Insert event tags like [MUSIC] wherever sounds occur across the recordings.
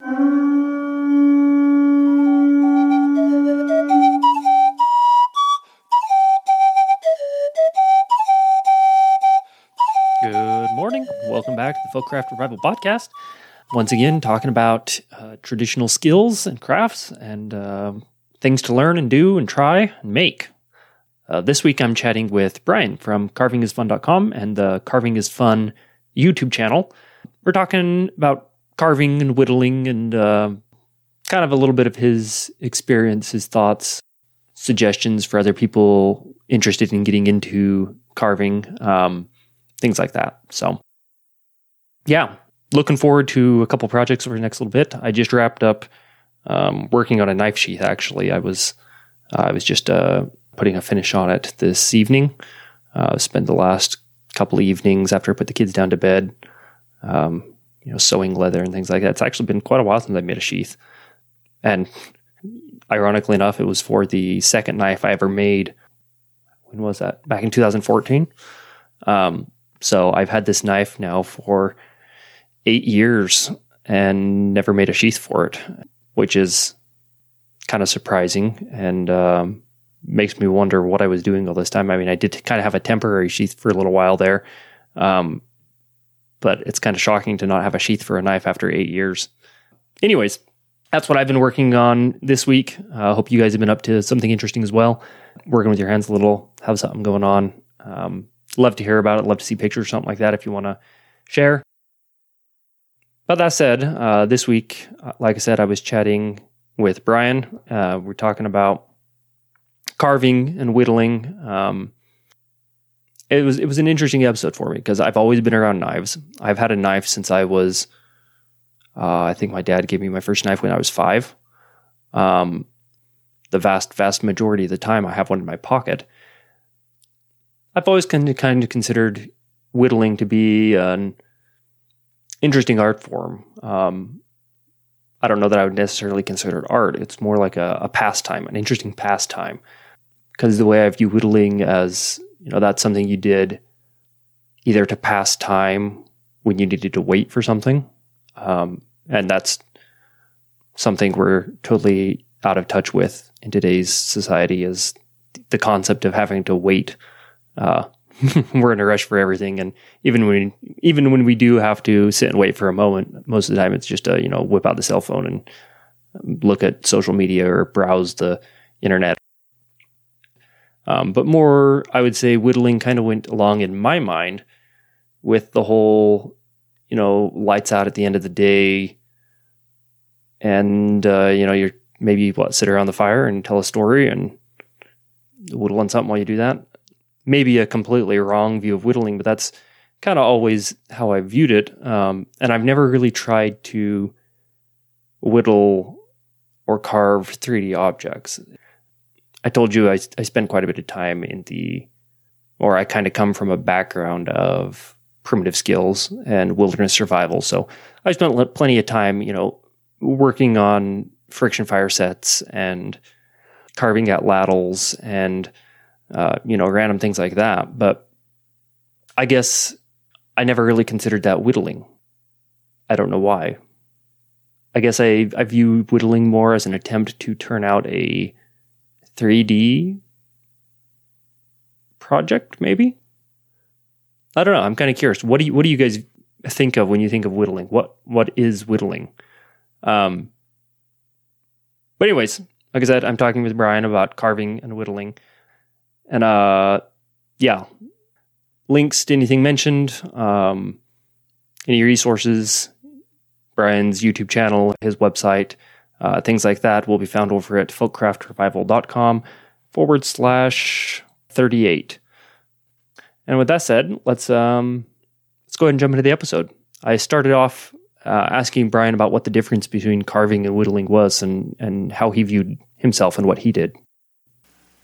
Good morning. Welcome back to the Folkcraft Revival Podcast. Once again, talking about uh, traditional skills and crafts and uh, things to learn and do and try and make. Uh, this week, I'm chatting with Brian from carvingisfun.com and the Carving is Fun YouTube channel. We're talking about carving and whittling and uh, kind of a little bit of his experience, his thoughts, suggestions for other people interested in getting into carving. Um, things like that. So, yeah, looking forward to a couple projects over the next little bit. I just wrapped up um, working on a knife sheath. Actually, I was uh, I was just uh, putting a finish on it this evening. Uh, spent the last couple evenings after I put the kids down to bed, um, you know, sewing leather and things like that. It's actually been quite a while since I made a sheath, and ironically enough, it was for the second knife I ever made. When was that? Back in 2014. Um, so I've had this knife now for eight years and never made a sheath for it, which is kind of surprising and um, makes me wonder what I was doing all this time. I mean, I did kind of have a temporary sheath for a little while there, um, but it's kind of shocking to not have a sheath for a knife after eight years. Anyways, that's what I've been working on this week. I uh, hope you guys have been up to something interesting as well. Working with your hands a little, have something going on. Um, love to hear about it. Love to see pictures, something like that, if you want to share. But that said, uh, this week, uh, like I said, I was chatting with Brian. Uh, we're talking about carving and whittling. Um, it was it was an interesting episode for me because I've always been around knives. I've had a knife since I was, uh, I think my dad gave me my first knife when I was five. Um, the vast vast majority of the time, I have one in my pocket. I've always kind of kind of considered whittling to be an interesting art form. Um, I don't know that I would necessarily consider it art. It's more like a, a pastime, an interesting pastime. Because the way I view whittling as, you know, that's something you did either to pass time when you needed to wait for something. Um, and that's something we're totally out of touch with in today's society is the concept of having to wait uh, [LAUGHS] we're in a rush for everything, and even when even when we do have to sit and wait for a moment, most of the time it's just a you know whip out the cell phone and look at social media or browse the internet. Um, but more, I would say, whittling kind of went along in my mind with the whole, you know, lights out at the end of the day, and uh, you know, you're maybe what sit around the fire and tell a story and whittle on something while you do that maybe a completely wrong view of whittling, but that's kind of always how I viewed it. Um, and I've never really tried to whittle or carve 3D objects. I told you I, I spent quite a bit of time in the, or I kind of come from a background of primitive skills and wilderness survival. So I spent plenty of time, you know, working on friction fire sets and carving out ladles and uh, you know, random things like that. But I guess I never really considered that whittling. I don't know why. I guess I, I view whittling more as an attempt to turn out a 3D project, maybe. I don't know. I'm kind of curious. What do you what do you guys think of when you think of whittling? What what is whittling? Um, but anyways, like I said, I'm talking with Brian about carving and whittling. And uh, yeah, links to anything mentioned, um, any resources, Brian's YouTube channel, his website, uh, things like that will be found over at folkcraftrevival.com forward slash 38. And with that said, let's um, let's go ahead and jump into the episode. I started off uh, asking Brian about what the difference between carving and whittling was and, and how he viewed himself and what he did.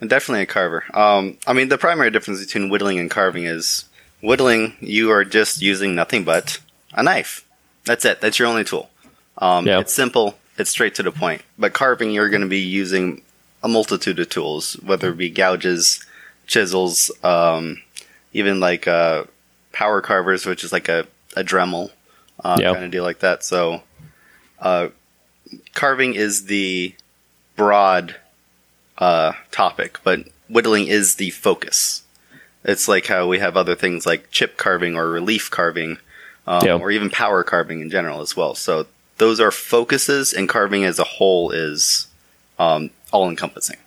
Definitely a carver. Um, I mean, the primary difference between whittling and carving is whittling, you are just using nothing but a knife. That's it. That's your only tool. Um, It's simple. It's straight to the point. But carving, you're going to be using a multitude of tools, whether it be gouges, chisels, um, even like uh, power carvers, which is like a, a Dremel uh, kind of deal like that. So uh, carving is the broad uh, topic, but whittling is the focus. It's like how we have other things like chip carving or relief carving, um, yeah. or even power carving in general as well. So those are focuses, and carving as a whole is um, all encompassing.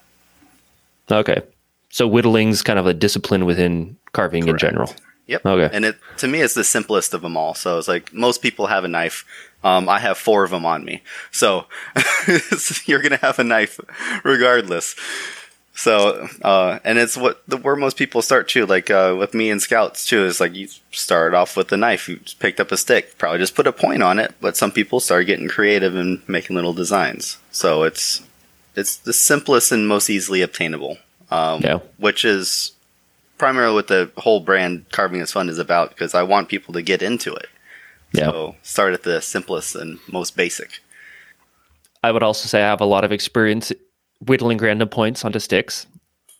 Okay, so whittling's kind of a discipline within carving Correct. in general. Yep. Okay. And it to me it's the simplest of them all. So it's like most people have a knife. Um, I have four of them on me, so [LAUGHS] you're gonna have a knife regardless. So, uh, and it's what the where most people start too. Like uh, with me and scouts too, is like you started off with a knife, you picked up a stick, probably just put a point on it. But some people start getting creative and making little designs. So it's it's the simplest and most easily obtainable. Um, yeah. Which is primarily what the whole brand Carving is Fun is about because I want people to get into it. Yeah. So start at the simplest and most basic. I would also say I have a lot of experience whittling random points onto sticks,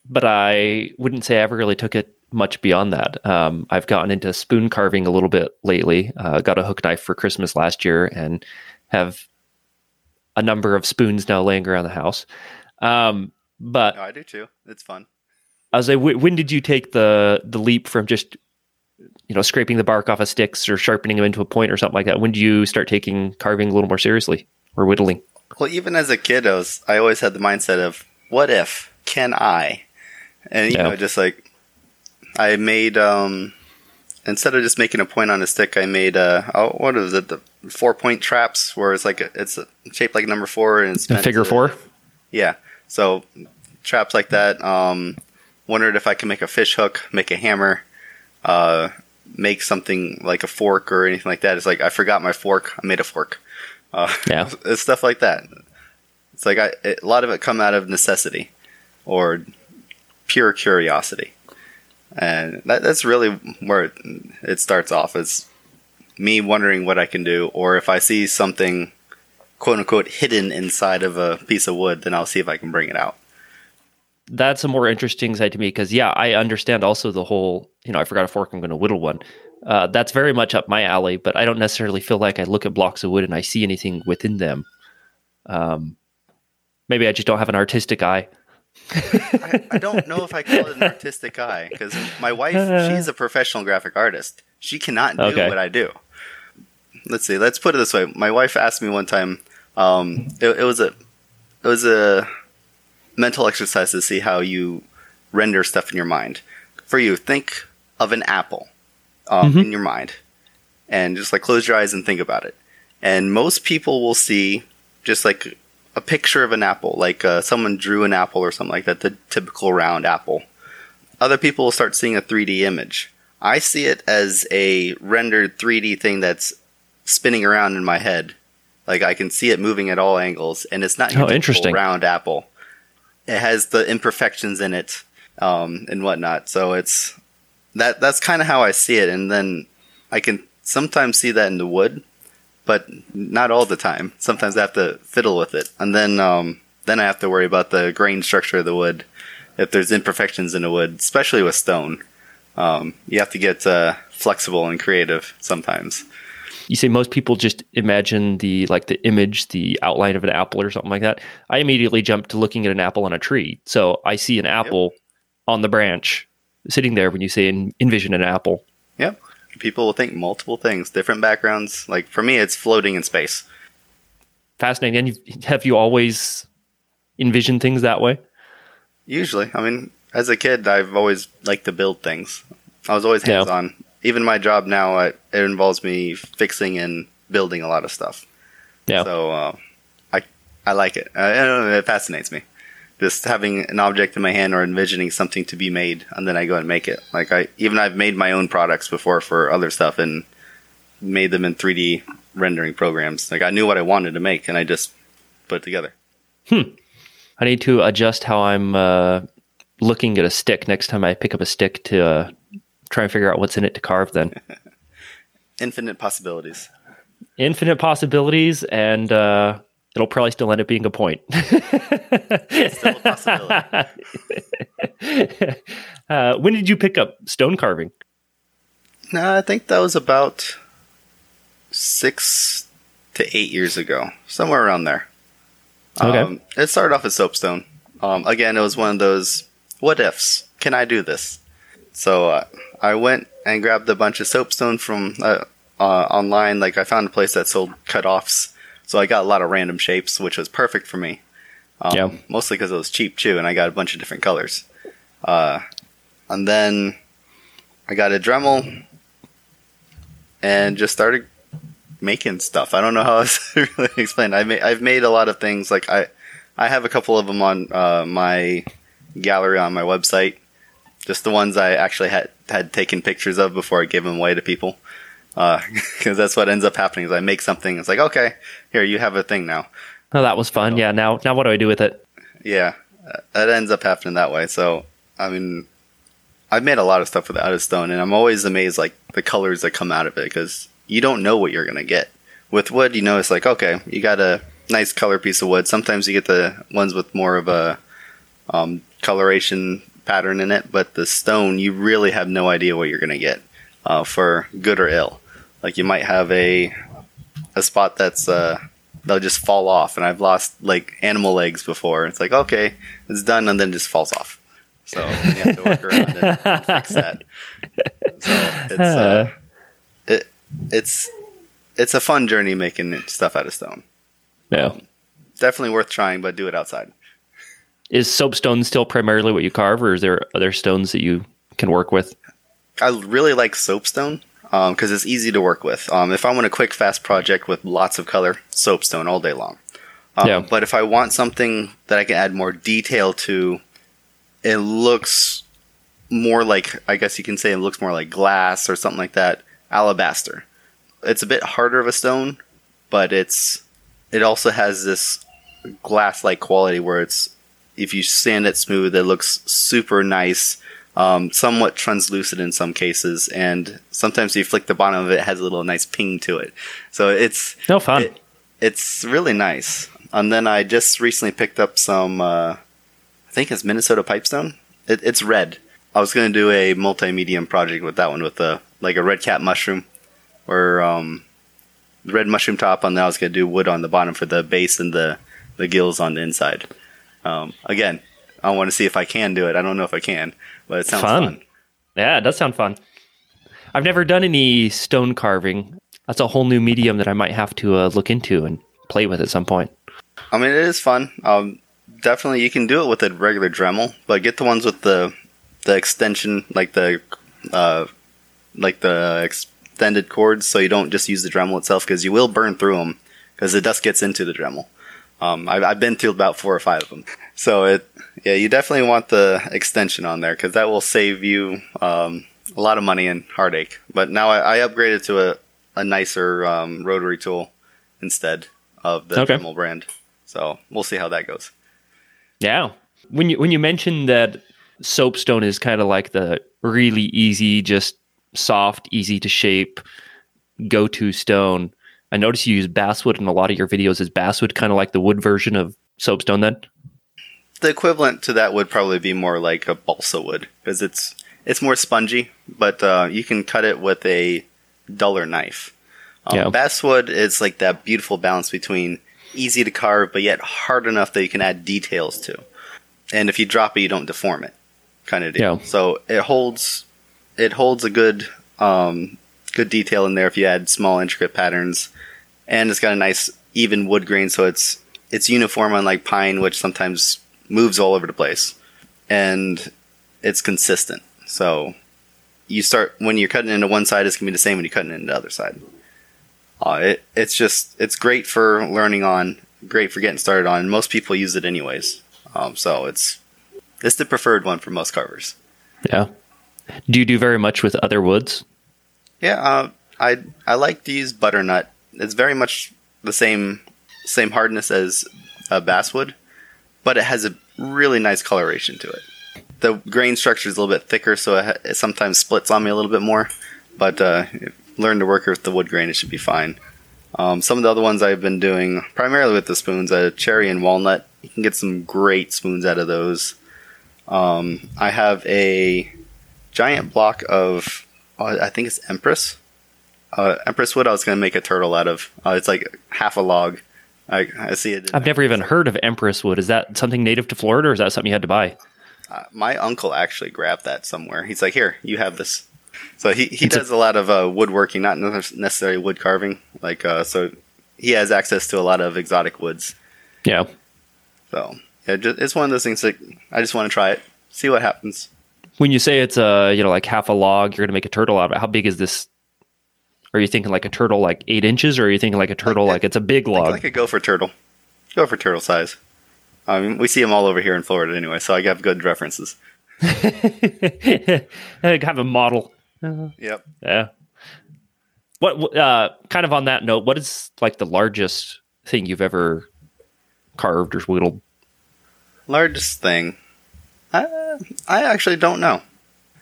but I wouldn't say I ever really took it much beyond that. Um, I've gotten into spoon carving a little bit lately. Uh, got a hook knife for Christmas last year and have a number of spoons now laying around the house. Um, but I do too. It's fun. I was like, when did you take the the leap from just you know scraping the bark off of sticks or sharpening them into a point or something like that? When do you start taking carving a little more seriously or whittling? Well, even as a kid, I was I always had the mindset of what if can I, and you yeah. know, just like I made um instead of just making a point on a stick, I made uh oh, what is it the four point traps where it's like a, it's shaped like a number four and it's a figure to, four. Yeah, so traps like that. Um, wondered if I could make a fish hook, make a hammer, uh, make something like a fork or anything like that. It's like I forgot my fork. I made a fork. Uh, yeah, [LAUGHS] it's stuff like that. It's like I, it, a lot of it come out of necessity or pure curiosity, and that, that's really where it, it starts off. It's me wondering what I can do, or if I see something quote unquote hidden inside of a piece of wood, then I'll see if I can bring it out that's a more interesting side to me because yeah, I understand also the whole you know I forgot a fork, I'm going to whittle one. Uh, that's very much up my alley, but I don't necessarily feel like I look at blocks of wood and I see anything within them. Um, maybe I just don't have an artistic eye. I, I, don't know if I call it an [LAUGHS] artistic eye because my wife, she's a professional graphic artist. She cannot do okay. what I do. Let's see. Let's put it this way. My wife asked me one time. Um, it, it was a, it was a mental exercise to see how you render stuff in your mind. For you, think of an apple um, mm-hmm. in your mind, and just like close your eyes and think about it. And most people will see just like a picture of an apple, like uh, someone drew an apple or something like that, the typical round apple. Other people will start seeing a 3D image. I see it as a rendered 3D thing that's spinning around in my head. Like I can see it moving at all angles, and it's not oh, interesting. round apple it has the imperfections in it um, and whatnot. So it's that that's kind of how I see it, and then I can sometimes see that in the wood, but not all the time. Sometimes I have to fiddle with it, and then um, then I have to worry about the grain structure of the wood. If there's imperfections in the wood, especially with stone, um, you have to get uh, flexible and creative sometimes you say most people just imagine the like the image, the outline of an apple or something like that. I immediately jump to looking at an apple on a tree. So I see an apple yep. on the branch sitting there when you say envision an apple. Yep. People will think multiple things, different backgrounds. Like for me, it's floating in space. Fascinating. And have you always envisioned things that way? Usually. I mean, as a kid, I've always liked to build things. I was always hands on. Yeah even my job now, it, it, involves me fixing and building a lot of stuff. Yeah. So uh, I I like it. Uh, it fascinates me. Just having an object in my hand or envisioning something to be made, and then I go and make it. Like I even I've made my own products before for other stuff and made them in 3D rendering programs. Like I knew what I wanted to make, and I just put it together. Hmm. I need to adjust how I'm uh, looking at a stick next time I pick up a stick to uh, try and figure out what's in it to carve then. [LAUGHS] Infinite possibilities. Infinite possibilities, and uh, it'll probably still end up being a point. still a possibility. [LAUGHS] uh, when did you pick up stone carving? No, I think that was about six to eight years ago, somewhere around there. Okay. Um, it started off as soapstone. Um, again, it was one of those what ifs. Can I do this? So uh, I went and grabbed a bunch of soapstone from uh, uh, online. Like I found a place that sold cut-offs, so I got a lot of random shapes, which was perfect for me. Um, Yeah. Mostly because it was cheap too, and I got a bunch of different colors. Uh, and then I got a Dremel and just started making stuff. I don't know how else [LAUGHS] to really explain. I ma- I've made a lot of things. Like I, I have a couple of them on uh, my gallery on my website. Just the ones I actually had had taken pictures of before I gave them away to people. [LAUGHS] Because that's what ends up happening. Is I make something. It's like okay, here you have a thing now. Oh, that was fun. Yeah. Now, now what do I do with it? Yeah, uh, that ends up happening that way. So, I mean, I've made a lot of stuff with out of stone, and I'm always amazed like the colors that come out of it because you don't know what you're gonna get. With wood, you know, it's like okay, you got a nice color piece of wood. Sometimes you get the ones with more of a um, coloration pattern in it, but the stone, you really have no idea what you're gonna get uh, for good or ill. Like you might have a a spot that's uh, they'll just fall off, and I've lost like animal legs before. It's like okay, it's done, and then just falls off. So you have to work around it and fix that. So it's uh, it it's it's a fun journey making stuff out of stone. No. Definitely worth trying, but do it outside. Is soapstone still primarily what you carve, or is there other stones that you can work with? I really like soapstone because it's easy to work with. Um, if I want a quick, fast project with lots of color, soapstone all day long. Um, Yeah. But if I want something that I can add more detail to, it looks more like I guess you can say it looks more like glass or something like that. Alabaster. It's a bit harder of a stone, but it's it also has this glass-like quality where it's if you sand it smooth, it looks super nice um, somewhat translucent in some cases, and sometimes you flick the bottom of it, it has a little nice ping to it. So it's No fun. it- it's really nice. And then I just recently picked up some, uh, I think it's Minnesota pipestone. It, it's red. I was going to do a multi-medium project with that one with a like a red cap mushroom, or um, red mushroom top, and then I was going to do wood on the bottom for the base and the the gills on the inside. Um, again, I want to see if I can do it. I don't know if I can, but it sounds Fun. fun. Yeah, it does sound fun. I've never done any stone carving. That's a whole new medium that I might have to uh, look into and play with at some point. I mean, it is fun. Um, definitely, you can do it with a regular Dremel, but get the ones with the the extension, like the uh, like the extended cords, so you don't just use the Dremel itself because you will burn through them because the dust gets into the Dremel. Um, I've, I've been through about four or five of them, so it yeah, you definitely want the extension on there because that will save you um, a lot of money and heartache. But now I, I upgraded to a a nicer um, rotary tool instead of the Okay. Dremel brand. So we'll see how that goes. Yeah. When you when you mentioned that soapstone is kind of like the really easy, just soft, easy to shape go to stone, I noticed you use basswood in a lot of your videos. Is basswood kind of like the wood version of soapstone then? The equivalent to that would probably be more like a balsa wood because it's it's more spongy, but uh, you can cut it with a duller knife. Um, Yeah. Basswood is like that beautiful balance between easy to carve but yet hard enough that you can add details to. And if you drop it, you don't deform it, kind of deal. Yeah. So it holds it holds a good um, good detail in there if you add small intricate patterns, and it's got a nice even wood grain, so it's it's uniform unlike pine, which sometimes moves all over the place, and it's consistent. So you start when you're cutting into one side, it's gonna be the same when you're cutting into the other side. Uh, it it's just it's great for learning on, great for getting started on. and Most people use it anyways, um, so it's it's the preferred one for most carvers. Yeah. Do you do very much with other woods? Yeah, uh, I I like to use butternut. It's very much the same same hardness as uh, basswood, but it has a really nice coloration to it. The grain structure is a little bit thicker, so it, it sometimes splits on me a little bit more. But uh, learn to work with the wood grain; it should be fine. Um, some of the other ones I've been doing primarily with the spoons, uh, cherry and walnut. You can get some great spoons out of those. Um, I have a giant block of, uh, I think it's Empress uh, Empress wood. I was going to make a turtle out of. Uh, it's like half a log. I, I see it. I've never even heard of Empress wood. Is that something native to Florida, or is that something you had to buy? Uh, my uncle actually grabbed that somewhere. He's like, "Here, you have this." So he, he does a, a lot of uh, woodworking, not necessarily wood carving. Like uh, so, he has access to a lot of exotic woods. Yeah. So yeah, it's one of those things that I just want to try it, see what happens. When you say it's a you know like half a log, you're gonna make a turtle out of it. How big is this? Are you thinking like a turtle like eight inches, or are you thinking like a turtle like, like it's a big log? Like a gopher turtle. Gopher turtle size. I mean, we see them all over here in Florida anyway, so I have good references. [LAUGHS] I have a model. Uh, yep. Yeah. What uh, kind of on that note? What is like the largest thing you've ever carved or whittled? Largest thing. I, I actually don't know.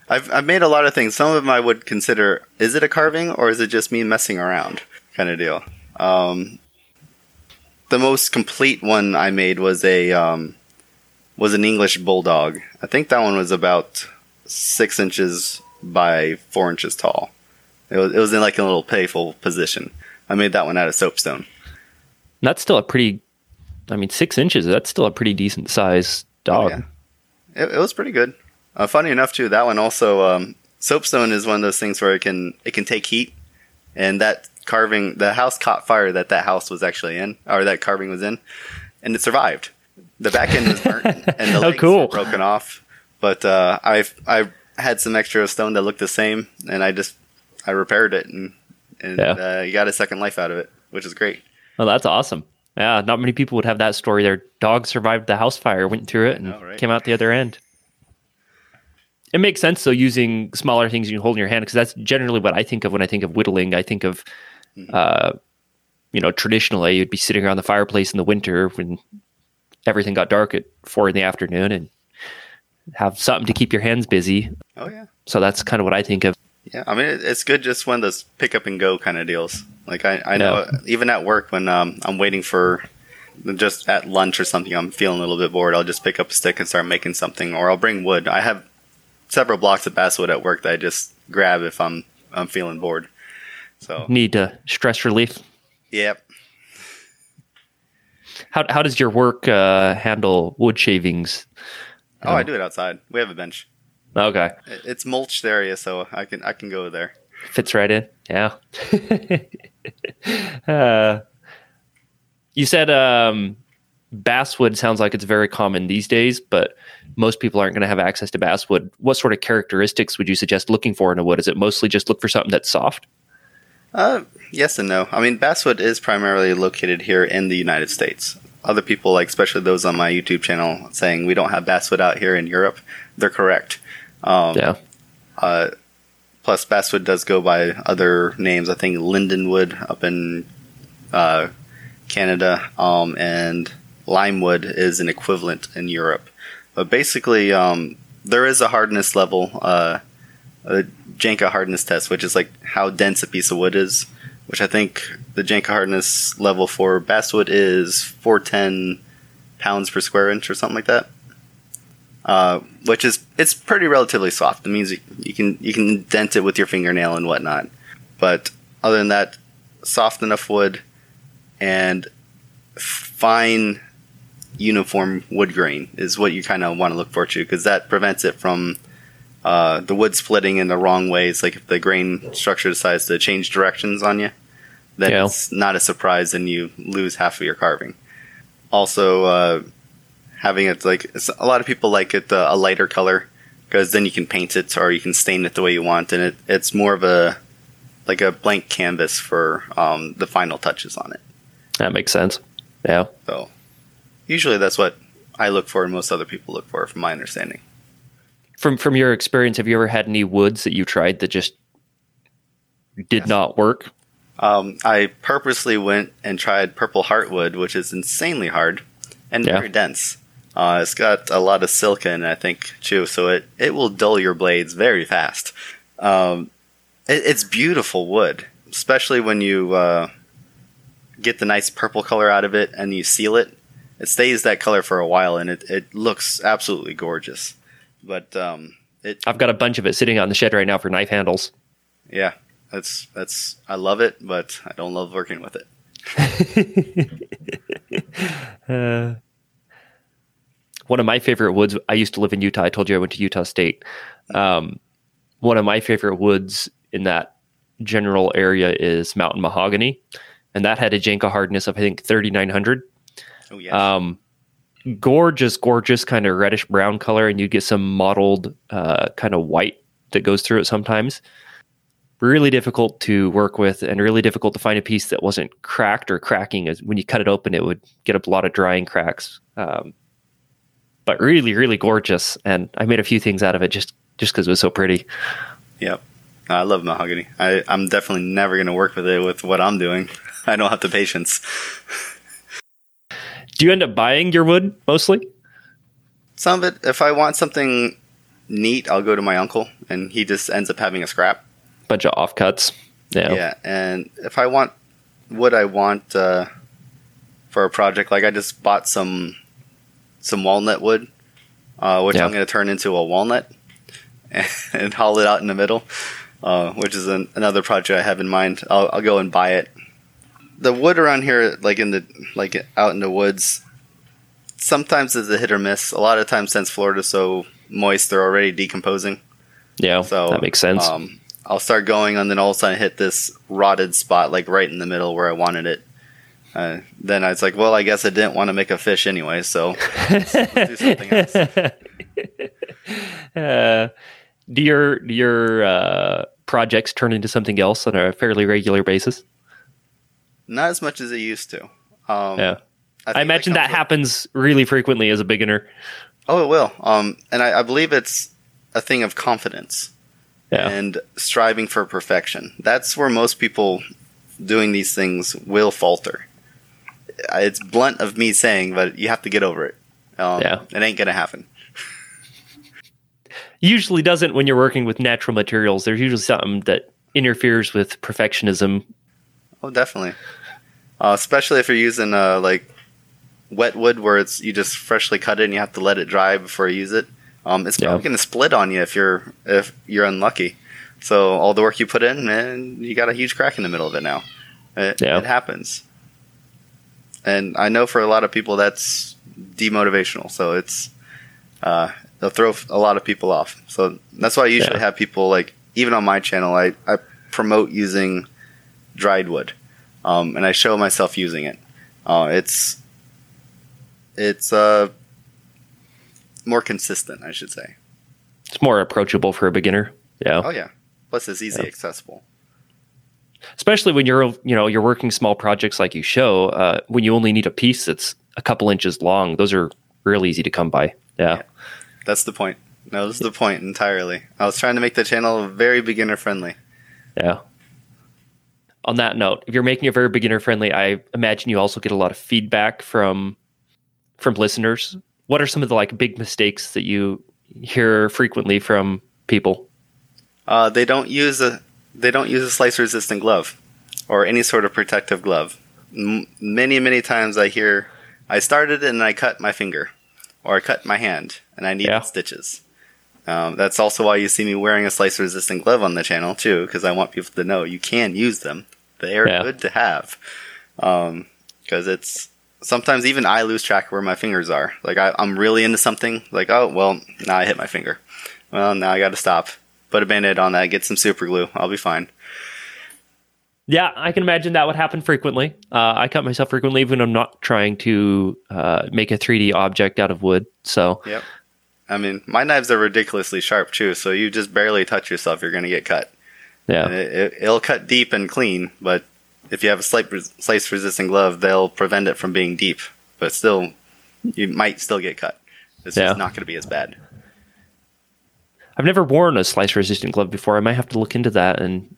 I've I've made a lot of things. Some of them I would consider is it a carving or is it just me messing around kind of deal. Um, the most complete one I made was a um, was an English bulldog. I think that one was about six inches by four inches tall. It was it was in like a little playful position. I made that one out of soapstone. That's still a pretty I mean, six inches. That's still a pretty decent size dog. Oh, yeah. it, it, was pretty good. Uh, funny enough, too, that one also um, soapstone is one of those things where it can it can take heat, and that carving the house caught fire that that house was actually in, or that carving was in, and it survived. The back end was burnt and the [LAUGHS] oh, legs cool. were broken off, but uh, I I had some extra stone that looked the same, and I just I repaired it and and yeah. uh, you got a second life out of it, which is great. Well, that's awesome. Yeah, not many people would have that story. Their dog survived the house fire, went through it, and oh, right. came out the other end. It makes sense though using smaller things you can hold in your hand because that's generally what I think of when I think of whittling. I think of, mm-hmm. uh, you know, traditionally you'd be sitting around the fireplace in the winter when everything got dark at four in the afternoon and have something to keep your hands busy. Oh yeah. So that's kind of what I think of. Yeah, I mean it's good just one of those pick up and go kind of deals. Like I, I know no. even at work when um, I'm waiting for just at lunch or something, I'm feeling a little bit bored. I'll just pick up a stick and start making something, or I'll bring wood. I have several blocks of basswood at work that I just grab if I'm I'm feeling bored. So need uh, stress relief. Yep. How how does your work uh, handle wood shavings? Oh, I do it outside. We have a bench. Okay. It's mulched area, so I can I can go there. Fits right in. Yeah. [LAUGHS] uh, you said um, basswood sounds like it's very common these days, but most people aren't going to have access to basswood. What sort of characteristics would you suggest looking for in a wood? Is it mostly just look for something that's soft? Uh, yes and no. I mean, basswood is primarily located here in the United States. Other people, like especially those on my YouTube channel, saying we don't have basswood out here in Europe, they're correct. Um, yeah. Uh, Plus, basswood does go by other names. I think lindenwood up in uh, Canada, um, and limewood is an equivalent in Europe. But basically, um, there is a hardness level, uh, a Janka hardness test, which is like how dense a piece of wood is. Which I think the Janka hardness level for basswood is 410 pounds per square inch or something like that. Uh, which is it's pretty relatively soft. It means you, you can you can dent it with your fingernail and whatnot. But other than that, soft enough wood and fine uniform wood grain is what you kind of want to look for too, because that prevents it from uh, the wood splitting in the wrong ways. Like if the grain structure decides to change directions on you, then yeah. it's not a surprise, and you lose half of your carving. Also, uh, having it like a lot of people like it uh, a lighter color because then you can paint it or you can stain it the way you want, and it, it's more of a like a blank canvas for um, the final touches on it. That makes sense. Yeah. So usually that's what I look for, and most other people look for, from my understanding. From from your experience, have you ever had any woods that you tried that just did yes. not work? Um, I purposely went and tried purple heartwood, which is insanely hard and yeah. very dense. Uh, it's got a lot of silicon, I think, too, so it, it will dull your blades very fast. Um, it, it's beautiful wood, especially when you uh, get the nice purple color out of it and you seal it. It stays that color for a while, and it, it looks absolutely gorgeous. But um, it, I've got a bunch of it sitting on the shed right now for knife handles. Yeah, That's that's I love it, but I don't love working with it. [LAUGHS] uh, one of my favorite woods. I used to live in Utah. I told you I went to Utah State. Um, one of my favorite woods in that general area is mountain mahogany, and that had a Janka hardness of I think thirty nine hundred. Oh yeah. Um, gorgeous, gorgeous kind of reddish brown color, and you get some mottled uh, kind of white that goes through it sometimes. Really difficult to work with, and really difficult to find a piece that wasn't cracked or cracking. As when you cut it open, it would get a lot of drying cracks. Um, but really, really gorgeous, and I made a few things out of it just just because it was so pretty. Yep, I love mahogany. I, I'm definitely never going to work with it with what I'm doing. [LAUGHS] I don't have the patience. [LAUGHS] Do you end up buying your wood mostly? Some of it. If I want something neat, I'll go to my uncle, and he just ends up having a scrap. Bunch of offcuts. Yeah. Yeah, and if I want wood, I want uh, for a project, like I just bought some some walnut wood, uh, which yeah. I'm going to turn into a walnut and, [LAUGHS] and haul it out in the middle, uh, which is an, another project I have in mind. I'll, I'll go and buy it the wood around here, like in the like out in the woods, sometimes is a hit or miss. A lot of times, since Florida's so moist, they're already decomposing. Yeah, so that makes sense. Um, I'll start going, and then all of a sudden I hit this rotted spot, like right in the middle where I wanted it. Uh, then I was like, well, I guess I didn't want to make a fish anyway, so let's, [LAUGHS] let's do something else. [LAUGHS] Uh, do your do your uh, projects turn into something else on a fairly regular basis? Not as much as it used to. Um, yeah. I, I imagine that, that happens really frequently as a beginner. Oh, it will. Um, and I, I, believe it's a thing of confidence yeah. and striving for perfection. That's where most people doing these things will falter. It's blunt of me saying, but you have to get over it. Um, yeah. It ain't going to happen. usually doesn't when you're working with natural materials. There's usually something that interferes with perfectionism. Oh, definitely uh, especially if you're using uh, like wet wood where it's you just freshly cut it and you have to let it dry before you use it. Um, it's probably yeah. going to split on you if you're if you're unlucky. So all the work you put in, and you got a huge crack in the middle of it now. It, yeah. it happens, and I know for a lot of people that's demotivational. So it's uh, they'll throw a lot of people off. So that's why I usually yeah. have people like even on my channel, I, I promote using dried wood um, and I show myself using it. Uh, it's it's uh, more consistent, I should say. It's more approachable for a beginner. Yeah. Oh yeah. Plus, it's easy yeah. accessible. Especially when you're you know you're working small projects like you show. Uh, when you only need a piece that's a couple inches long, those are real easy to come by. Yeah. yeah. That's the point. No, this is the point entirely. I was trying to make the channel very beginner friendly. Yeah on that note, if you're making it very beginner friendly, I imagine you also get a lot of feedback from from listeners. What are some of the like big mistakes that you hear frequently from people? Uh, they don't use a they don't use a slice resistant glove or any sort of protective glove. M- many many times I hear I started and I cut my finger or I cut my hand and I need yeah. stitches. Um, that's also why you see me wearing a slice resistant glove on the channel too, because I want people to know you can use them. They are yeah. good to have. Um, cause it's, sometimes even I lose track of where my fingers are. Like I, am really into something, like, oh, well, now I hit my finger. Well, now I gotta stop. Put a band-aid on that, get some super glue. I'll be fine. Yeah, I can imagine that would happen frequently. Uh, I cut myself frequently, even I'm not trying to uh, make a 3D object out of wood. So, yep. I mean, my knives are ridiculously sharp too. So you just barely touch yourself, you're going to get cut. Yeah, it, will cut deep and clean, but if you have a slice resistant glove, they'll prevent it from being deep. But still, you might still get cut. It's yeah. just not going to be as bad. I've never worn a slice resistant glove before. I might have to look into that and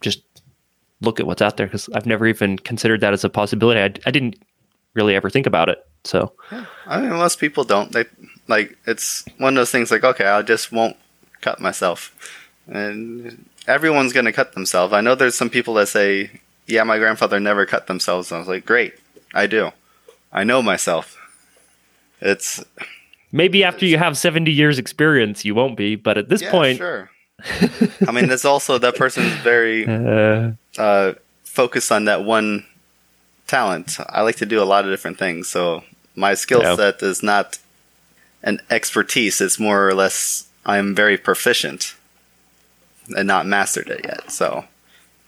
just look at what's out there because I've never even considered that as a possibility. I, I didn't really ever think about it. So, yeah. I mean, most people don't. They like it's one of those things. Like, okay, I just won't cut myself, and everyone's going to cut themselves. I know there's some people that say, "Yeah, my grandfather never cut themselves." And I was like, "Great, I do. I know myself." It's maybe after it's, you have 70 years experience, you won't be, but at this yeah, point, sure. [LAUGHS] I mean, it's also that person's very uh, uh, focused on that one talent. I like to do a lot of different things, so my skill set is not an expertise. It's more or less I'm very proficient and not mastered it yet. So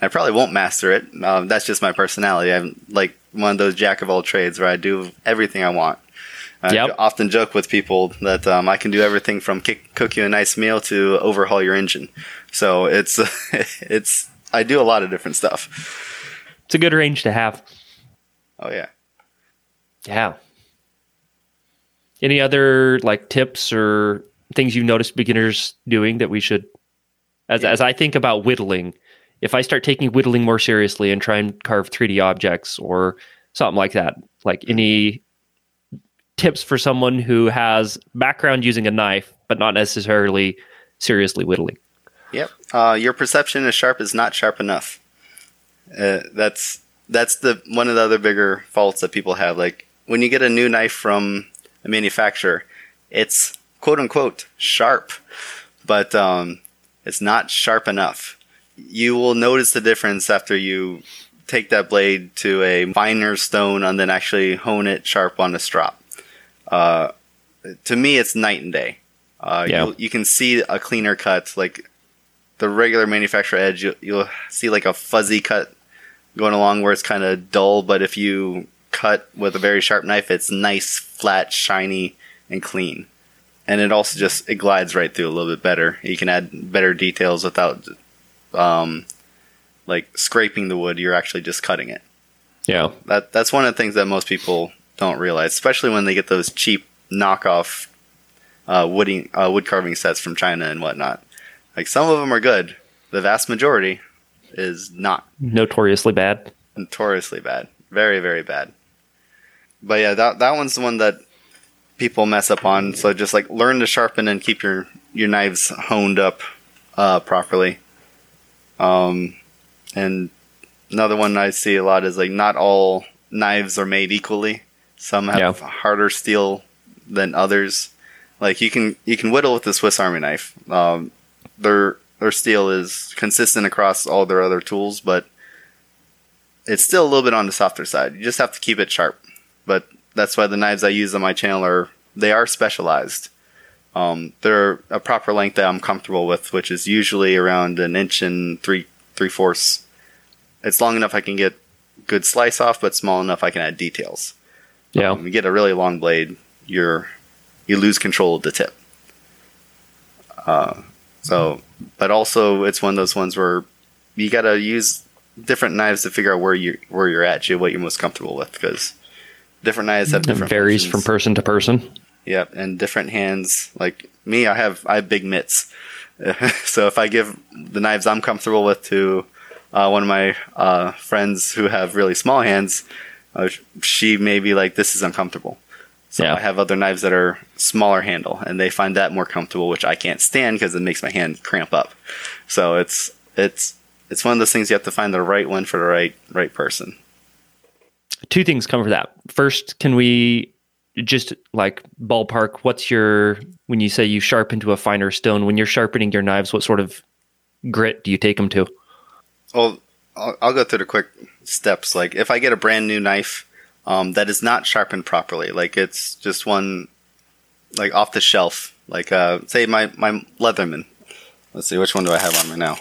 I probably won't master it. Um, that's just my personality. I'm like one of those jack of all trades where I do everything I want. I yep. often joke with people that um, I can do everything from kick, cook you a nice meal to overhaul your engine. So it's [LAUGHS] it's I do a lot of different stuff. It's a good range to have. Oh yeah. Yeah. Any other like tips or things you've noticed beginners doing that we should as yeah. as I think about whittling, if I start taking whittling more seriously and try and carve 3D objects or something like that, like any tips for someone who has background using a knife but not necessarily seriously whittling? Yep. Uh, your perception is sharp is not sharp enough. Uh, that's that's the one of the other bigger faults that people have. Like when you get a new knife from a manufacturer, it's quote unquote sharp, but um, it's not sharp enough. You will notice the difference after you take that blade to a finer stone and then actually hone it sharp on the strop. Uh, to me, it's night and day. Uh, yeah. you can see a cleaner cut, like the regular manufacturer edge. You'll, you'll see like a fuzzy cut going along where it's kind of dull, but if you cut with a very sharp knife, it's nice, flat, shiny, and clean. And it also just it glides right through a little bit better. You can add better details without um, like scraping the wood. You're actually just cutting it. Yeah, that that's one of the things that most people don't realize, especially when they get those cheap knockoff uh, wooding uh, wood carving sets from China and whatnot. Like some of them are good, the vast majority is not. Notoriously bad. Notoriously bad. Very, very bad. But yeah, that that one's the one that people mess up on. So just like learn to sharpen and keep your your knives honed up uh, properly. Um, and another one I see a lot is like not all knives are made equally. Some have yeah. harder steel than others. Like you can you can whittle with the Swiss Army knife. Um, their their steel is consistent across all their other tools, but it's still a little bit on the softer side. You just have to keep it sharp. But that's why the knives I use on my channel are they are specialized. Um, they're a proper length that I'm comfortable with, which is usually around an inch and three three fourths. It's long enough I can get good slice off, but small enough I can add details. Yeah, um, you get a really long blade, you're you lose control of the tip. Uh, so, but also it's one of those ones where you got to use different knives to figure out where you where you're at, what you're most comfortable with, because different knives have different. It varies functions. from person to person. Yep, and different hands. Like me, I have I have big mitts, [LAUGHS] so if I give the knives I'm comfortable with to uh, one of my uh, friends who have really small hands, uh, she may be like, "This is uncomfortable." So yeah. I have other knives that are smaller handle, and they find that more comfortable, which I can't stand because it makes my hand cramp up. So it's it's it's one of those things you have to find the right one for the right right person. Two things come for that. First, can we just like ballpark? What's your when you say you sharpen to a finer stone? When you're sharpening your knives, what sort of grit do you take them to? Well, I'll, I'll go through the quick steps. Like if I get a brand new knife um, that is not sharpened properly. Like it's just one, like off the shelf. Like uh, say my my Leatherman. Let's see, which one do I have on right now?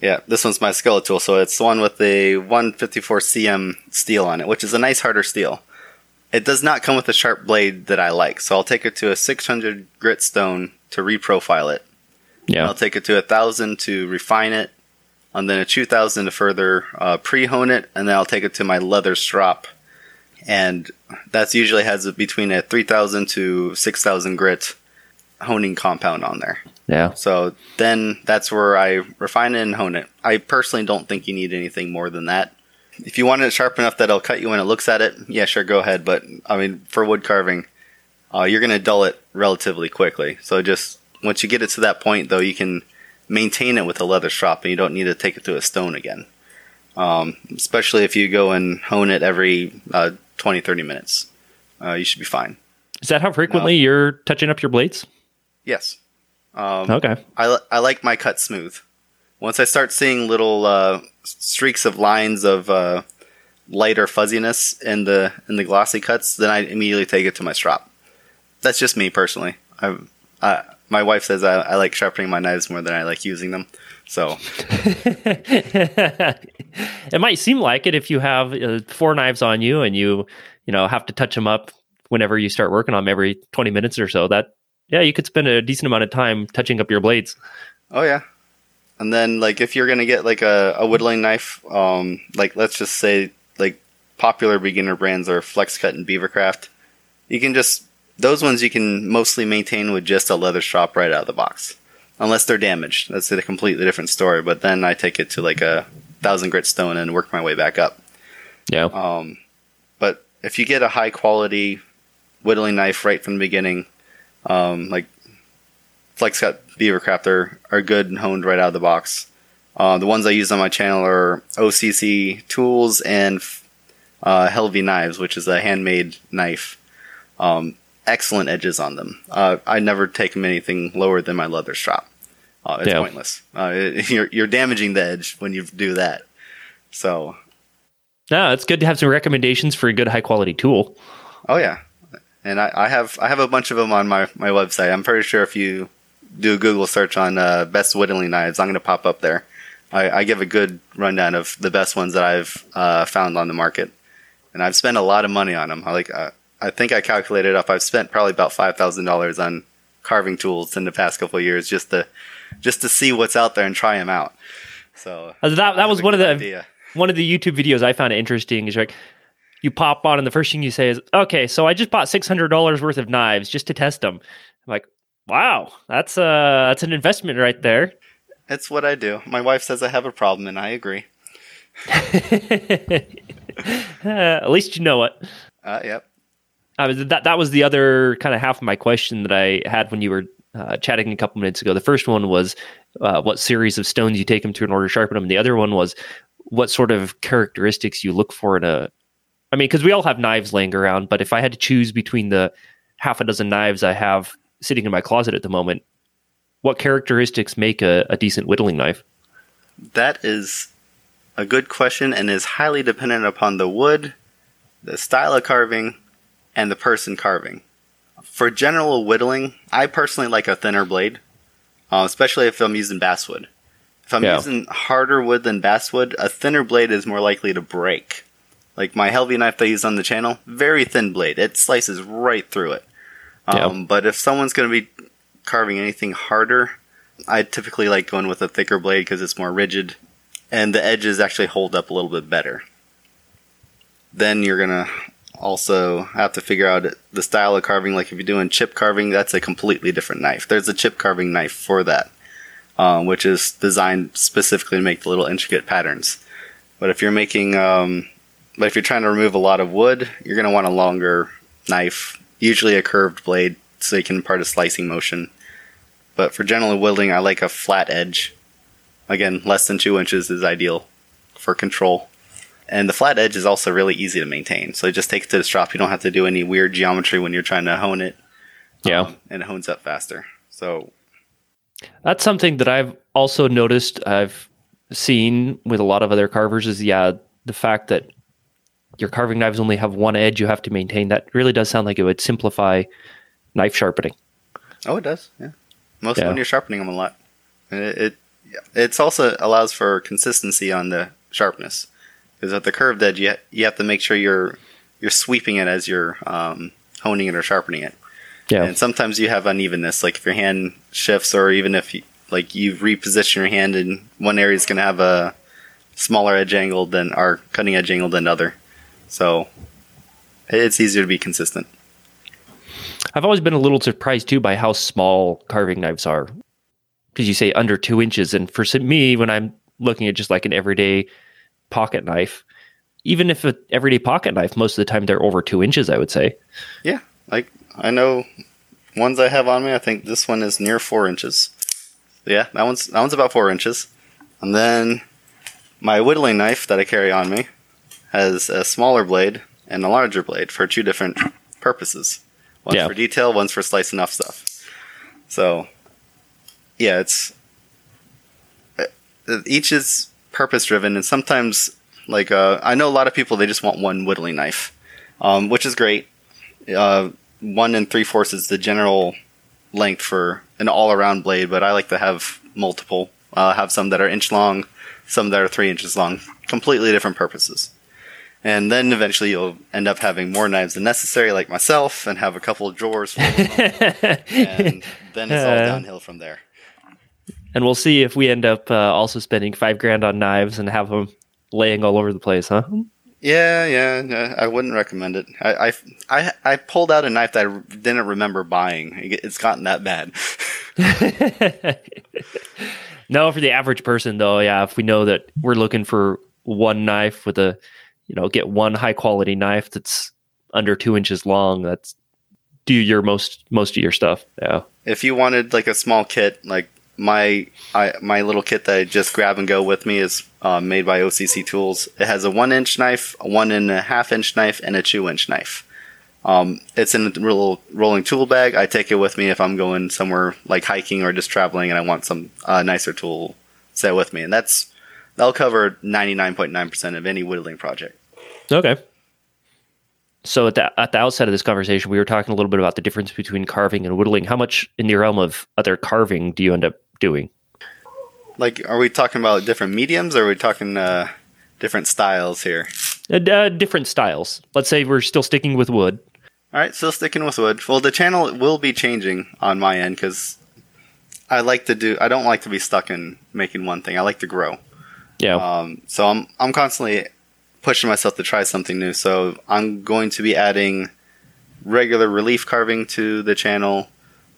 Yeah, this one's my Skeletool. So it's the one with the 154CM steel on it, which is a nice harder steel. It does not come with a sharp blade that I like, so I'll take it to a 600 grit stone to reprofile it. Yeah, I'll take it to a thousand to refine it, and then a 2000 to further uh, pre-hone it, and then I'll take it to my leather strop. And that's usually has between a 3000 to 6000 grit honing compound on there. Yeah. So then that's where I refine it and hone it. I personally don't think you need anything more than that. If you want it sharp enough that it'll cut you when it looks at it, yeah, sure, go ahead. But I mean, for wood carving, uh, you're going to dull it relatively quickly. So just once you get it to that point, though, you can maintain it with a leather strop and you don't need to take it to a stone again. Um, especially if you go and hone it every uh, 20, 30 minutes. Uh, you should be fine. Is that how frequently you're touching up your blades? Yes. Um, okay. I, I like my cut smooth. Once I start seeing little uh, streaks of lines of uh, lighter fuzziness in the in the glossy cuts, then I immediately take it to my strop. That's just me personally. I, I my wife says I, I like sharpening my knives more than I like using them. So [LAUGHS] it might seem like it if you have uh, four knives on you and you you know have to touch them up whenever you start working on them every 20 minutes or so that yeah you could spend a decent amount of time touching up your blades. Oh yeah. And then like if you're gonna get like a, a whittling knife um like let's just say like popular beginner brands are flexcut and beavercraft you can just those ones you can mostly maintain with just a leather strop right out of the box. Unless they're damaged. That's a completely different story but then i take it to like a thousand grit stone and work my way back up. Yeah. Um but if you get a high quality whittling knife right from the beginning um, like FlexCut Beavercraft are, are good and honed right out of the box. Uh, the ones I use on my channel are OCC tools and uh, Helvie knives, which is a handmade knife. Um, excellent edges on them. Uh, I never take them anything lower than my leather strop. Uh, it's yeah. pointless. Uh, it, [LAUGHS] you're, you're damaging the edge when you do that. So, no, it's good to have some recommendations for a good high quality tool. Oh yeah, and I, I, have I have a bunch of them on my, my website. I'm pretty sure if you do a Google search on uh, best whittling knives, I'm going to pop up there. I, I, give a good rundown of the best ones that I've uh, found on the market, and I've spent a lot of money on them. I like uh, I think I calculated up. I've spent probably about five thousand dollars on carving tools in the past couple of years just to just to see what's out there and try them out. So that that was one of the idea. one of the YouTube videos I found interesting. Is like you pop on and the first thing you say is, "Okay, so I just bought six hundred dollars worth of knives just to test them." I'm like, "Wow, that's uh that's an investment right there." It's what I do. My wife says I have a problem, and I agree. uh, [LAUGHS] at least you know it. Uh, yep. Uh, that that was the other kind of half of my question that I had when you were uh, chatting a couple minutes ago. The first one was uh, what series of stones you take them to in order to sharpen them. And the other one was what sort of characteristics you look for in a I mean, because we all have knives laying around, but if I had to choose between the half a dozen knives I have sitting in my closet at the moment, what characteristics make a, a decent whittling knife? That is a good question and is highly dependent upon the wood, the style of carving, and the person carving. For general whittling, I personally like a thinner blade, uh, especially if I'm using basswood. If I'm yeah. using harder wood than basswood, a thinner blade is more likely to break. Like my Helvie knife that I use on the channel, very thin blade. It slices right through it. Um. But if someone's going to be carving anything harder, I typically like going with a thicker blade because it's more rigid and the edges actually hold up a little bit better. Then you're going to also have to figure out the style of carving. Like if you're doing chip carving, that's a completely different knife. There's a chip carving knife for that, um, which is designed specifically to make the little intricate patterns. But if you're making um, but if you're trying to remove a lot of wood, you're going to want a longer knife, usually a curved blade, so you can impart a slicing motion. But for general whittling, I like a flat edge. Again, less than two inches is ideal for control. And the flat edge is also really easy to maintain. So just take it to the strop. You don't have to do any weird geometry when you're trying to hone it. Yeah. Um, and it hones up faster. So that's something that I've also noticed. I've seen with a lot of other carvers is yeah, the fact that your carving knives only have one edge you have to maintain. That really does sound like it would simplify knife sharpening. Oh, it does. Yeah, mostly yeah. when you're sharpening them a lot. It, it it's also allows for consistency on the sharpness because at the curved edge, you you have to make sure you're you're sweeping it as you're um, honing it or sharpening it. Yeah, and sometimes you have unevenness, like if your hand shifts, or even if you, like you reposition your hand and one area is going to have a smaller edge angle than our cutting edge angle than other. So it's easier to be consistent. I've always been a little surprised too by how small carving knives are. Because you say under two inches, and for me, when I'm looking at just like an everyday pocket knife, even if an everyday pocket knife, most of the time they're over two inches. I would say. Yeah, like I know ones I have on me. I think this one is near four inches. Yeah, that one's that one's about four inches. And then my whittling knife that I carry on me has a smaller blade and a larger blade for two different purposes. One's yeah. for detail, one's for slicing off stuff. So yeah, it's uh, each is purpose driven, and sometimes like uh, I know a lot of people they just want one whittling knife, um, which is great. Uh, one and three fourths is the general length for an all around blade, but I like to have multiple. Uh, have some that are inch long, some that are three inches long, completely different purposes. And then eventually you'll end up having more knives than necessary, like myself, and have a couple of drawers full of and [LAUGHS] then it's all downhill from there. And we'll see if we end up uh, also spending five grand on knives and have them laying all over the place, huh? Yeah, yeah, I wouldn't recommend it. I, I, I, I pulled out a knife that I didn't remember buying. It's gotten that bad. [LAUGHS] no, for the average person, though, yeah, if we know that we're looking for one knife with a, you know, get one high quality knife that's under two inches long, that's do your most most of your stuff. Yeah. If you wanted like a small kit, like my I, my little kit that I just grab and go with me is uh, made by OCC Tools. It has a one inch knife, a one and a half inch knife, and a two inch knife. Um, it's in a little rolling tool bag. I take it with me if I'm going somewhere like hiking or just traveling, and I want some uh, nicer tool set with me, and that's that'll cover 99.9% of any whittling project. Okay. So at the at the outset of this conversation, we were talking a little bit about the difference between carving and whittling. How much in the realm of other carving do you end up doing? Like, are we talking about different mediums, or are we talking uh, different styles here? Uh, uh, different styles. Let's say we're still sticking with wood. All right, still sticking with wood. Well, the channel will be changing on my end because I like to do. I don't like to be stuck in making one thing. I like to grow. Yeah. Um, so I'm I'm constantly pushing myself to try something new. So I'm going to be adding regular relief carving to the channel,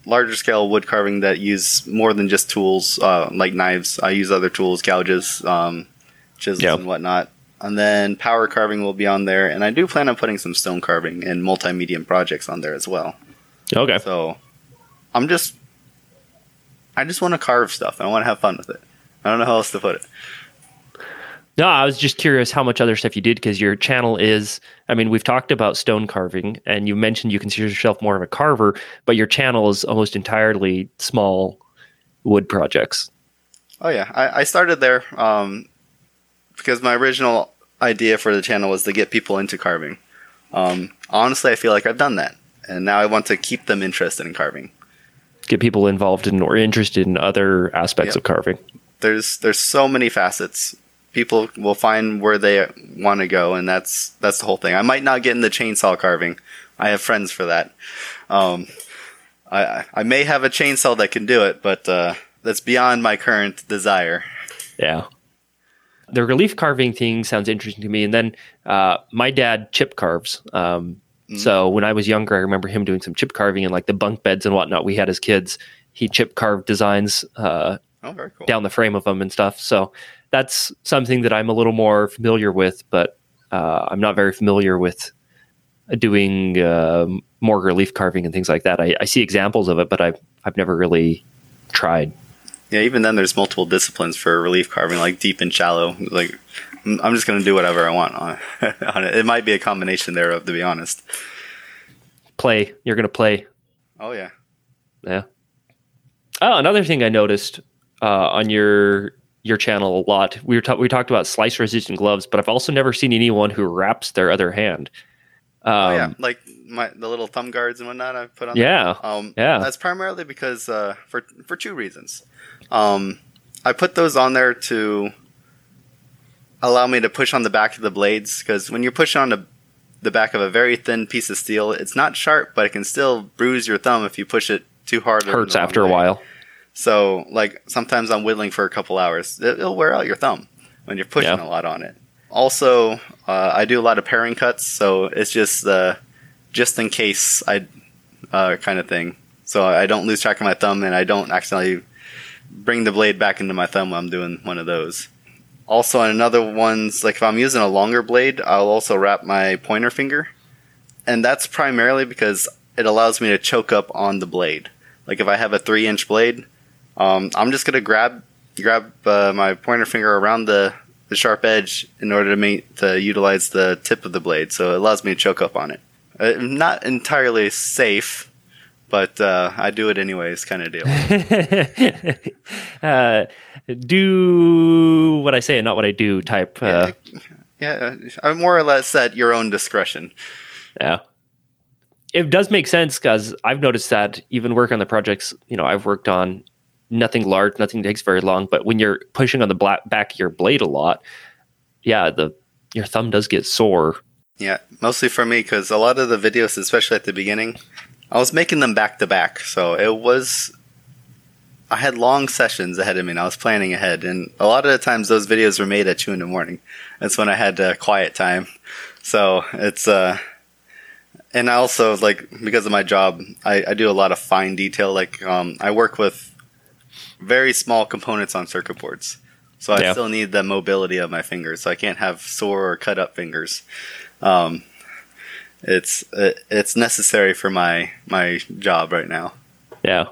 larger scale wood carving that use more than just tools uh, like knives. I use other tools, gouges, um, chisels, yep. and whatnot. And then power carving will be on there, and I do plan on putting some stone carving and multi-medium projects on there as well. Okay. So I'm just, I just want to carve stuff. I want to have fun with it. I don't know how else to put it. No, I was just curious how much other stuff you did because your channel is. I mean, we've talked about stone carving, and you mentioned you consider yourself more of a carver, but your channel is almost entirely small wood projects. Oh yeah, I, I started there um, because my original idea for the channel was to get people into carving. Um, honestly, I feel like I've done that, and now I want to keep them interested in carving. Get people involved in or interested in other aspects yep. of carving. There's there's so many facets people will find where they want to go, and that's that's the whole thing. I might not get into chainsaw carving. I have friends for that. Um, I I may have a chainsaw that can do it, but uh, that's beyond my current desire. Yeah. The relief carving thing sounds interesting to me. And then uh, my dad chip carves. Um, mm-hmm. So when I was younger, I remember him doing some chip carving and like the bunk beds and whatnot we had as kids. He chip carved designs uh, oh, cool. down the frame of them and stuff. So that's something that I'm a little more familiar with, but uh, I'm not very familiar with doing uh, more relief carving and things like that. I, I, see examples of it, but I've I've never really tried. Yeah, even then, there's multiple disciplines for relief carving, like deep and shallow. Like, I'm just going to do whatever I want on, [LAUGHS] on it. It might be a combination thereof, to be honest. Play. You're going to play. Oh yeah. Yeah. Oh, another thing I noticed uh, on your your channel a lot. We were ta- we talked about slice resistant gloves, but I've also never seen anyone who wraps their other hand. Um, oh yeah, um, like my the little thumb guards and whatnot I put on. Yeah, um, yeah. That's primarily because uh, for for two reasons. Um, I put those on there to allow me to push on the back of the blades because when you're pushing on the the back of a very thin piece of steel, it's not sharp, but it can still bruise your thumb if you push it too hard. It hurts after way. a while. So, like, sometimes I'm whittling for a couple hours. It, will wear out your thumb when you're pushing yeah. a lot on it. Also, uh, I do a lot of paring cuts, so it's just the just in case I uh, kind of thing. So I don't lose track of my thumb and I don't accidentally bring the blade back into my thumb when I'm doing one of those. Also, on another ones, like if I'm using a longer blade, I'll also wrap my pointer finger. And that's primarily because it allows me to choke up on the blade. Like if I have a three inch blade, um, I'm just gonna grab grab uh, my pointer finger around the, the sharp edge in order to make to utilize the tip of the blade, so it allows me to choke up on it. Uh, not entirely safe, but uh, I do it anyways, kind of deal. [LAUGHS] uh, do what I say and not what I do type. Uh, yeah, yeah, I'm more or less at your own discretion. Yeah, it does make sense because I've noticed that even work on the projects you know I've worked on, nothing large, nothing takes very long. But when you're pushing on the black, back of your blade a lot, yeah, the your thumb does get sore. Yeah, mostly for me because a lot of the videos, especially at the beginning, I was making them back to back, so it was. I had long sessions ahead of me, and I was planning ahead. And a lot of the times, those videos were made at two in the morning. That's when I had uh, quiet time. So it's uh, and I also like because of my job, I, I do a lot of fine detail. Like um, I work with very small components on circuit boards, so I yeah. still need the mobility of my fingers. So I can't have sore or cut up fingers. Um, it's it's necessary for my my job right now. Yeah,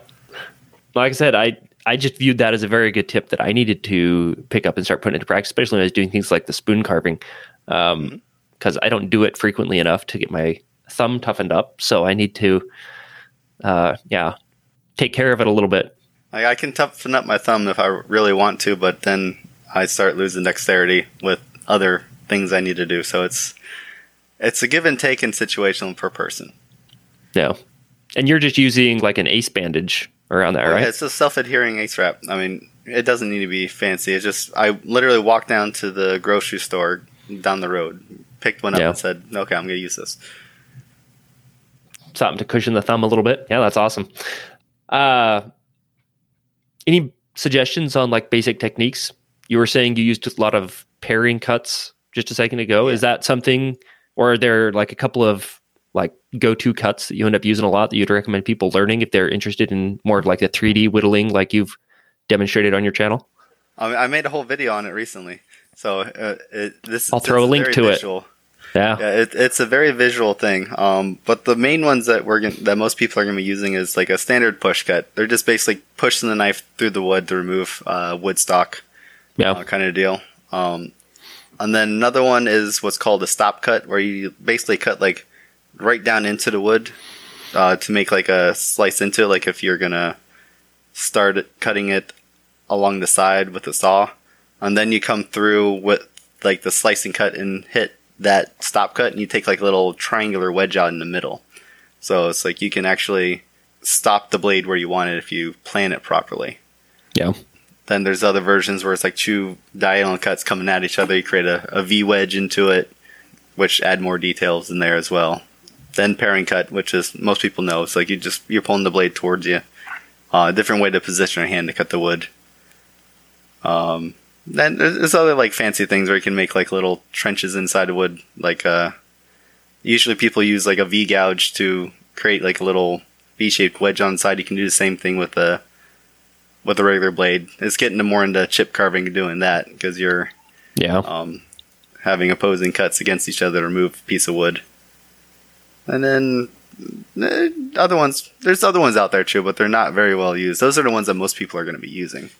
like I said, I I just viewed that as a very good tip that I needed to pick up and start putting into practice, especially when I was doing things like the spoon carving, because um, mm-hmm. I don't do it frequently enough to get my thumb toughened up. So I need to, uh, yeah, take care of it a little bit. I, I can toughen up my thumb if I really want to, but then I start losing dexterity with other things I need to do. So it's it's a give and take in situation per person. Yeah. And you're just using like an ace bandage around there, right? Yeah, it's a self adhering ace wrap. I mean, it doesn't need to be fancy. It's just I literally walked down to the grocery store down the road, picked one up yeah. and said, Okay, I'm gonna use this. Something to cushion the thumb a little bit. Yeah, that's awesome. Uh any suggestions on like basic techniques? You were saying you used a lot of paring cuts just a second ago. Yeah. Is that something or are there like a couple of like go-to cuts that you end up using a lot that you'd recommend people learning if they're interested in more of like the 3D whittling like you've demonstrated on your channel? I made a whole video on it recently, so uh, it, this. I'll throw a link to visual. it. Yeah, yeah it, it's a very visual thing. Um, but the main ones that we're gonna, that most people are going to be using is like a standard push cut. They're just basically pushing the knife through the wood to remove uh, wood stock, yeah, uh, kind of deal. Um, and then another one is what's called a stop cut, where you basically cut like right down into the wood uh, to make like a slice into it. Like if you're gonna start cutting it along the side with a saw, and then you come through with like the slicing cut and hit that stop cut, and you take like a little triangular wedge out in the middle. So it's like you can actually stop the blade where you want it if you plan it properly. Yeah. Then there's other versions where it's like two diagonal cuts coming at each other. You create a, a V wedge into it, which add more details in there as well. Then paring cut, which is most people know. It's like you just you're pulling the blade towards you. Uh, a different way to position your hand to cut the wood. Um, then there's other like fancy things where you can make like little trenches inside the wood. Like uh, usually people use like a V gouge to create like a little V-shaped wedge on the side. You can do the same thing with a with a regular blade. It's getting more into chip carving and doing that because you're yeah um, having opposing cuts against each other to remove a piece of wood. And then eh, other ones, there's other ones out there too, but they're not very well used. Those are the ones that most people are going to be using.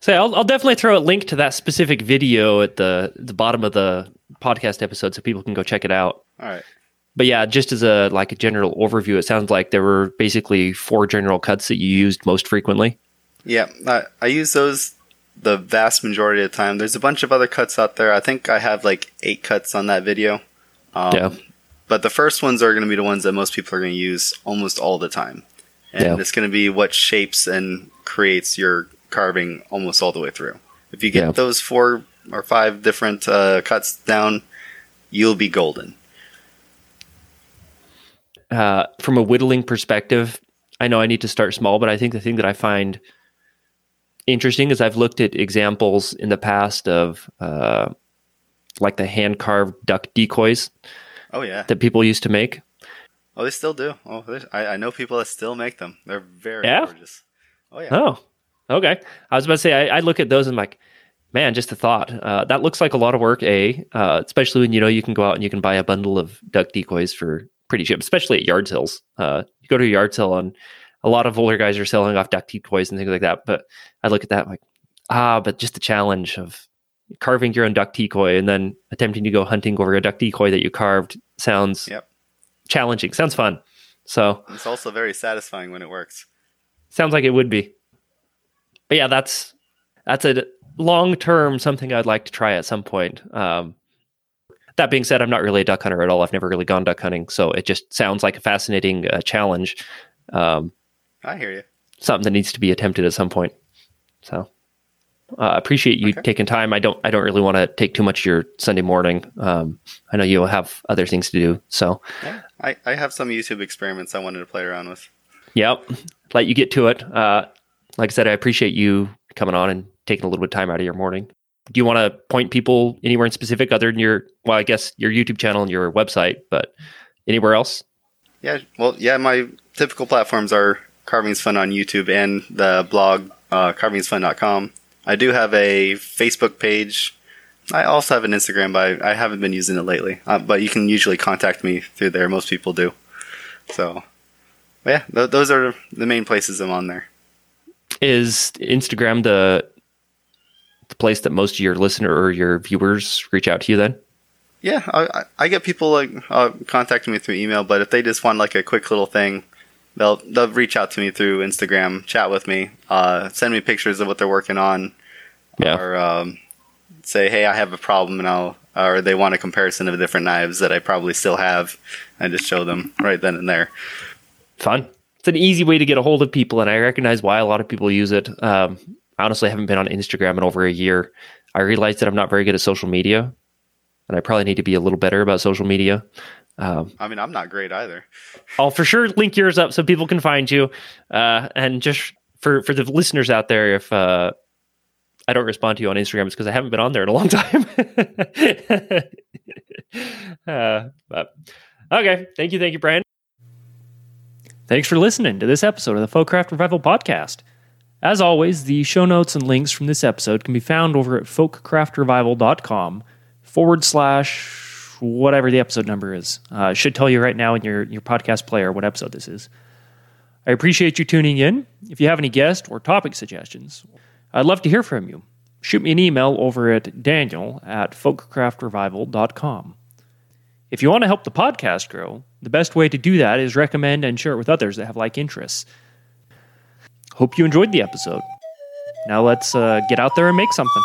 So I'll, I'll definitely throw a link to that specific video at the the bottom of the podcast episode so people can go check it out. All right but yeah, just as a like a general overview, it sounds like there were basically four general cuts that you used most frequently. Yeah, I, I use those the vast majority of the time. There's a bunch of other cuts out there. I think I have like eight cuts on that video. Um, yeah. But the first ones are going to be the ones that most people are going to use almost all the time. And yeah. it's going to be what shapes and creates your carving almost all the way through. If you get yeah. those four or five different uh, cuts down, you'll be golden uh, from a whittling perspective, I know I need to start small, but I think the thing that I find interesting is I've looked at examples in the past of uh, like the hand carved duck decoys. Oh yeah, that people used to make. Oh, they still do. Oh, I, I know people that still make them. They're very yeah? gorgeous. Oh yeah. Oh, okay. I was about to say I, I look at those and I'm like, man, just a thought. Uh, that looks like a lot of work. A, uh, especially when you know you can go out and you can buy a bundle of duck decoys for pretty cheap, especially at yard sales. Uh, you go to a yard sale and a lot of older guys are selling off duck decoys and things like that. But I look at that like, ah, but just the challenge of carving your own duck decoy and then attempting to go hunting over a duck decoy that you carved sounds yep. challenging. Sounds fun. So it's also very satisfying when it works. Sounds like it would be. But yeah, that's that's a long term something I'd like to try at some point. Um, that being said, I'm not really a duck hunter at all. I've never really gone duck hunting, so it just sounds like a fascinating uh, challenge. Um, I hear you. Something that needs to be attempted at some point. So, uh, appreciate you okay. taking time. I don't. I don't really want to take too much of your Sunday morning. Um, I know you'll have other things to do. So, yeah, I, I have some YouTube experiments I wanted to play around with. Yep, let you get to it. Uh, like I said, I appreciate you coming on and taking a little bit of time out of your morning. Do you want to point people anywhere in specific other than your, well, I guess your YouTube channel and your website, but anywhere else? Yeah, well, yeah, my typical platforms are Carving's Fun on YouTube and the blog uh, carvingsfun.com. I do have a Facebook page. I also have an Instagram, but I, I haven't been using it lately. Uh, but you can usually contact me through there. Most people do. So, yeah, th- those are the main places I'm on there. Is Instagram the the place that most of your listener or your viewers reach out to you then? Yeah, I, I get people like uh, contacting me through email, but if they just want like a quick little thing, they'll they'll reach out to me through Instagram, chat with me, uh, send me pictures of what they're working on, yeah. or um, say, hey, I have a problem, and I'll or they want a comparison of different knives that I probably still have, and just show them right then and there. Fun. It's an easy way to get a hold of people, and I recognize why a lot of people use it. Um, I honestly haven't been on Instagram in over a year. I realized that I'm not very good at social media, and I probably need to be a little better about social media. Um, I mean, I'm not great either. I'll for sure link yours up so people can find you. Uh, and just for for the listeners out there, if uh, I don't respond to you on Instagram, it's because I haven't been on there in a long time. [LAUGHS] uh, but okay, thank you, thank you, Brian. Thanks for listening to this episode of the Folkcraft Revival podcast. As always, the show notes and links from this episode can be found over at folkcraftrevival.com forward slash whatever the episode number is. Uh, should tell you right now in your, your podcast player what episode this is. I appreciate you tuning in. If you have any guest or topic suggestions, I'd love to hear from you. Shoot me an email over at daniel at folkcraftrevival.com. If you want to help the podcast grow, the best way to do that is recommend and share it with others that have like interests. Hope you enjoyed the episode. Now let's uh, get out there and make something.